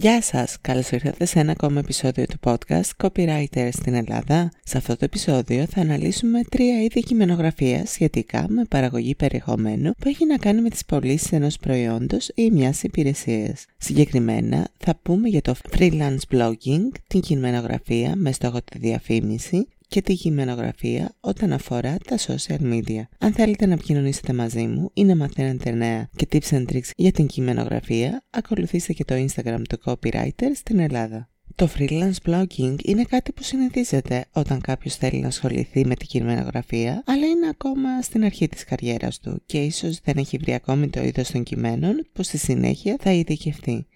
Γεια σας, καλώς ήρθατε σε ένα ακόμα επεισόδιο του podcast Copywriter στην Ελλάδα. Σε αυτό το επεισόδιο θα αναλύσουμε τρία είδη κειμενογραφίας σχετικά με παραγωγή περιεχομένου που έχει να κάνει με τις πωλήσεις ενός προϊόντος ή μιας υπηρεσίας. Συγκεκριμένα θα πούμε για το freelance blogging, την κειμενογραφία με στόχο τη διαφήμιση, και τη κειμενογραφία όταν αφορά τα social media. Αν θέλετε να επικοινωνήσετε μαζί μου ή να μαθαίνετε νέα και tips and tricks για την κειμενογραφία, ακολουθήστε και το Instagram του Copywriter στην Ελλάδα. Το freelance blogging είναι κάτι που συνηθίζεται όταν κάποιος θέλει να ασχοληθεί με την κειμενογραφία, αλλά είναι ακόμα στην αρχή της καριέρας του και ίσως δεν έχει βρει ακόμη το είδος των κειμένων που στη συνέχεια θα ειδικευτεί.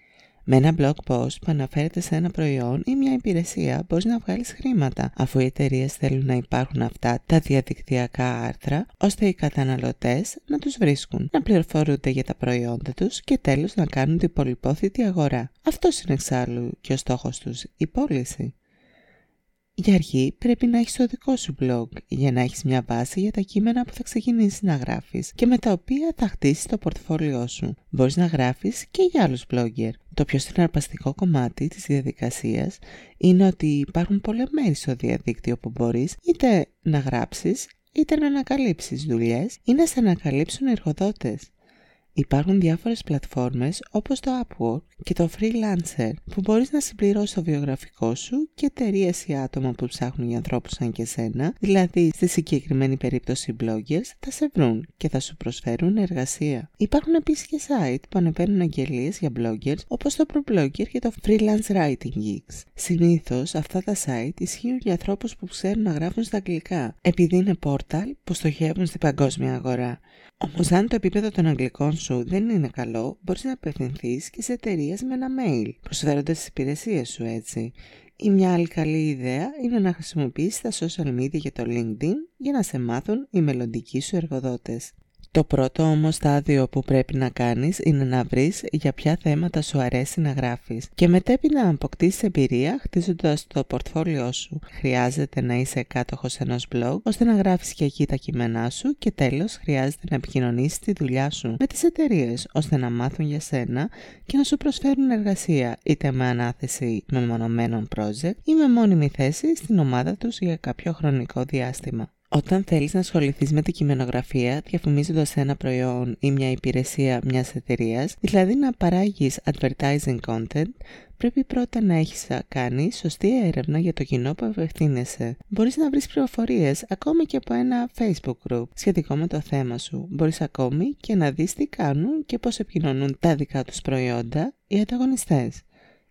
Με ένα blog post που αναφέρεται σε ένα προϊόν ή μια υπηρεσία μπορείς να βγάλεις χρήματα, αφού οι εταιρείες θέλουν να υπάρχουν αυτά τα διαδικτυακά άρθρα, ώστε οι καταναλωτές να τους βρίσκουν, να πληροφορούνται για τα προϊόντα τους και τέλος να κάνουν την πολυπόθητη αγορά. Αυτός είναι εξάλλου και ο στόχος τους, η πώληση. Για αρχή πρέπει να έχεις το δικό σου blog για να έχεις μια βάση για τα κείμενα που θα ξεκινήσεις να γράφεις και με τα οποία θα χτίσεις το πορτφόλιό σου. Μπορείς να γράφεις και για άλλους blogger. Το πιο συναρπαστικό κομμάτι της διαδικασίας είναι ότι υπάρχουν πολλά μέρη στο διαδίκτυο που μπορείς είτε να γράψεις είτε να ανακαλύψεις δουλειές ή να σε ανακαλύψουν εργοδότες. Υπάρχουν διάφορες πλατφόρμες όπως το Upwork και το Freelancer που μπορείς να συμπληρώσεις το βιογραφικό σου και εταιρείες ή άτομα που ψάχνουν για ανθρώπους σαν και σένα, δηλαδή στη συγκεκριμένη περίπτωση bloggers, θα σε βρουν και θα σου προσφέρουν εργασία. Υπάρχουν επίσης και site που ανεβαίνουν αγγελίες για bloggers όπως το ProBlogger και το Freelance Writing Geeks. Συνήθως αυτά τα site ισχύουν για ανθρώπους που ξέρουν να γράφουν στα αγγλικά, επειδή είναι portal που στοχεύουν στην παγκόσμια αγορά. Όμως αν το επίπεδο των αγγλικών σου δεν είναι καλό, μπορείς να απευθυνθείς και σε εταιρείες με ένα mail, προσφέροντας τις υπηρεσίες σου έτσι. Ή μια άλλη καλή ιδέα είναι να χρησιμοποιήσεις τα social media και το LinkedIn για να σε μάθουν οι μελλοντικοί σου εργοδότες. Το πρώτο όμως στάδιο που πρέπει να κάνεις είναι να βρεις για ποια θέματα σου αρέσει να γράφεις και μετέπει να αποκτήσεις εμπειρία χτίζοντας το πορτφόλιό σου. Χρειάζεται να είσαι κάτοχος ενός blog ώστε να γράφεις και εκεί τα κείμενά σου και τέλος χρειάζεται να επικοινωνήσεις τη δουλειά σου με τις εταιρείες ώστε να μάθουν για σένα και να σου προσφέρουν εργασία είτε με ανάθεση μεμονωμένων project ή με μόνιμη θέση στην ομάδα τους για κάποιο χρονικό διάστημα. Όταν θέλεις να ασχοληθείς με την κειμενογραφία διαφημίζοντας ένα προϊόν ή μια υπηρεσία μιας εταιρείας, δηλαδή να παράγεις advertising content, πρέπει πρώτα να έχεις κάνεις σωστή έρευνα για το κοινό που απευθύνεσαι. Μπορείς να βρεις πληροφορίες ακόμη και από ένα facebook group σχετικό με το θέμα σου. Μπορείς ακόμη και να δεις τι κάνουν και πώς επικοινωνούν τα δικά τους προϊόντα οι ανταγωνιστές.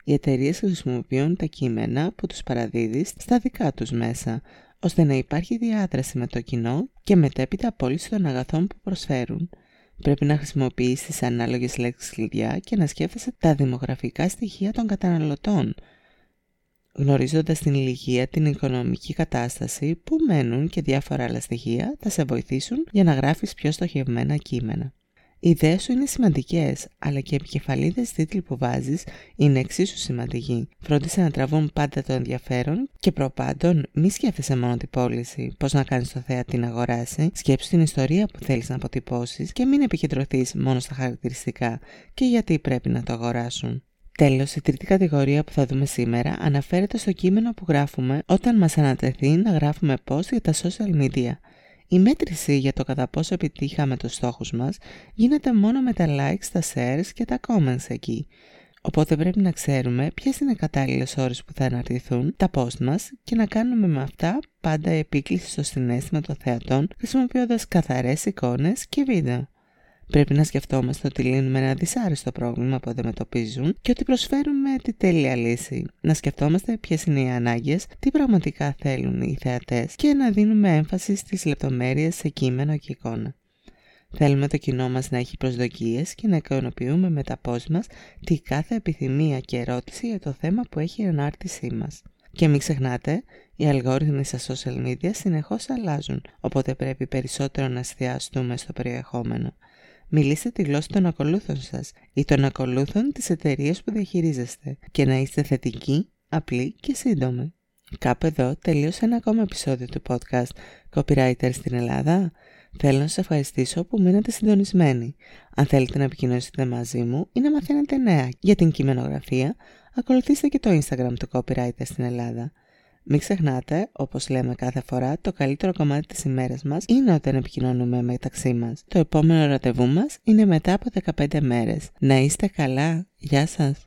Οι εταιρείες χρησιμοποιούν τα κείμενα που τους παραδίδεις στα δικά τους μέσα, ώστε να υπάρχει διάδραση με το κοινό και μετέπειτα απόλυση των αγαθών που προσφέρουν. Πρέπει να χρησιμοποιήσεις τις ανάλογες λέξεις κλειδιά και να σκέφτεσαι τα δημογραφικά στοιχεία των καταναλωτών, γνωρίζοντας την ηλικία, την οικονομική κατάσταση, που μένουν και διάφορα άλλα στοιχεία θα σε βοηθήσουν για να γράφεις πιο στοχευμένα κείμενα. Οι ιδέες σου είναι σημαντικές, αλλά και οι επικεφαλίδες τίτλοι που βάζεις είναι εξίσου σημαντικοί. Φρόντισε να τραβούν πάντα το ενδιαφέρον και προπάντων μη σκέφτεσαι μόνο την πώληση, πώς να κάνεις το θέατη να αγοράσει. Σκέψου την ιστορία που θέλεις να αποτυπώσεις και μην επικεντρωθείς μόνο στα χαρακτηριστικά και γιατί πρέπει να το αγοράσουν. Τέλος, η τρίτη κατηγορία που θα δούμε σήμερα αναφέρεται στο κείμενο που γράφουμε όταν μας ανατεθεί να γράφουμε post για τα social media. Η μέτρηση για το κατά πόσο επιτύχαμε τους στόχους μας γίνεται μόνο με τα likes, τα shares και τα comments εκεί. Οπότε πρέπει να ξέρουμε ποιες είναι οι κατάλληλες ώρες που θα αναρτηθούν τα post μας και να κάνουμε με αυτά πάντα επίκληση στο συνέστημα των θεατών χρησιμοποιώντας καθαρές εικόνες και βίντεο. Πρέπει να σκεφτόμαστε ότι λύνουμε ένα δυσάρεστο πρόβλημα που αντιμετωπίζουν και ότι προσφέρουμε τη τέλεια λύση. Να σκεφτόμαστε ποιες είναι οι ανάγκες, τι πραγματικά θέλουν οι θεατές και να δίνουμε έμφαση στις λεπτομέρειες σε κείμενο και εικόνα. Θέλουμε το κοινό μας να έχει προσδοκίες και να ικανοποιούμε με τα πώς μας τη κάθε επιθυμία και ερώτηση για το θέμα που έχει η ανάρτησή μας. Και μην ξεχνάτε, οι αλγόριθμοι στα social media συνεχώς αλλάζουν, οπότε πρέπει περισσότερο να εστιαστούμε στο περιεχόμενο. Μιλήστε τη γλώσσα των ακολούθων σας ή των ακολούθων της εταιρείας που διαχειρίζεστε και να είστε θετικοί, απλοί και σύντομοι. Κάπου εδώ τελείωσε ένα ακόμα επεισόδιο του podcast Copywriter στην Ελλάδα. Θέλω να σας ευχαριστήσω που μείνατε συντονισμένοι. Αν θέλετε να επικοινωνήσετε μαζί μου ή να μαθαίνετε νέα για την κειμενογραφία, ακολουθήστε και το Instagram του Copywriter στην Ελλάδα. Μην ξεχνάτε, όπως λέμε κάθε φορά, το καλύτερο κομμάτι της ημέρας μας είναι όταν επικοινωνούμε μεταξύ μας. Το επόμενο ραντεβού μας είναι μετά από 15 μέρες. Να είστε καλά. Γεια σας.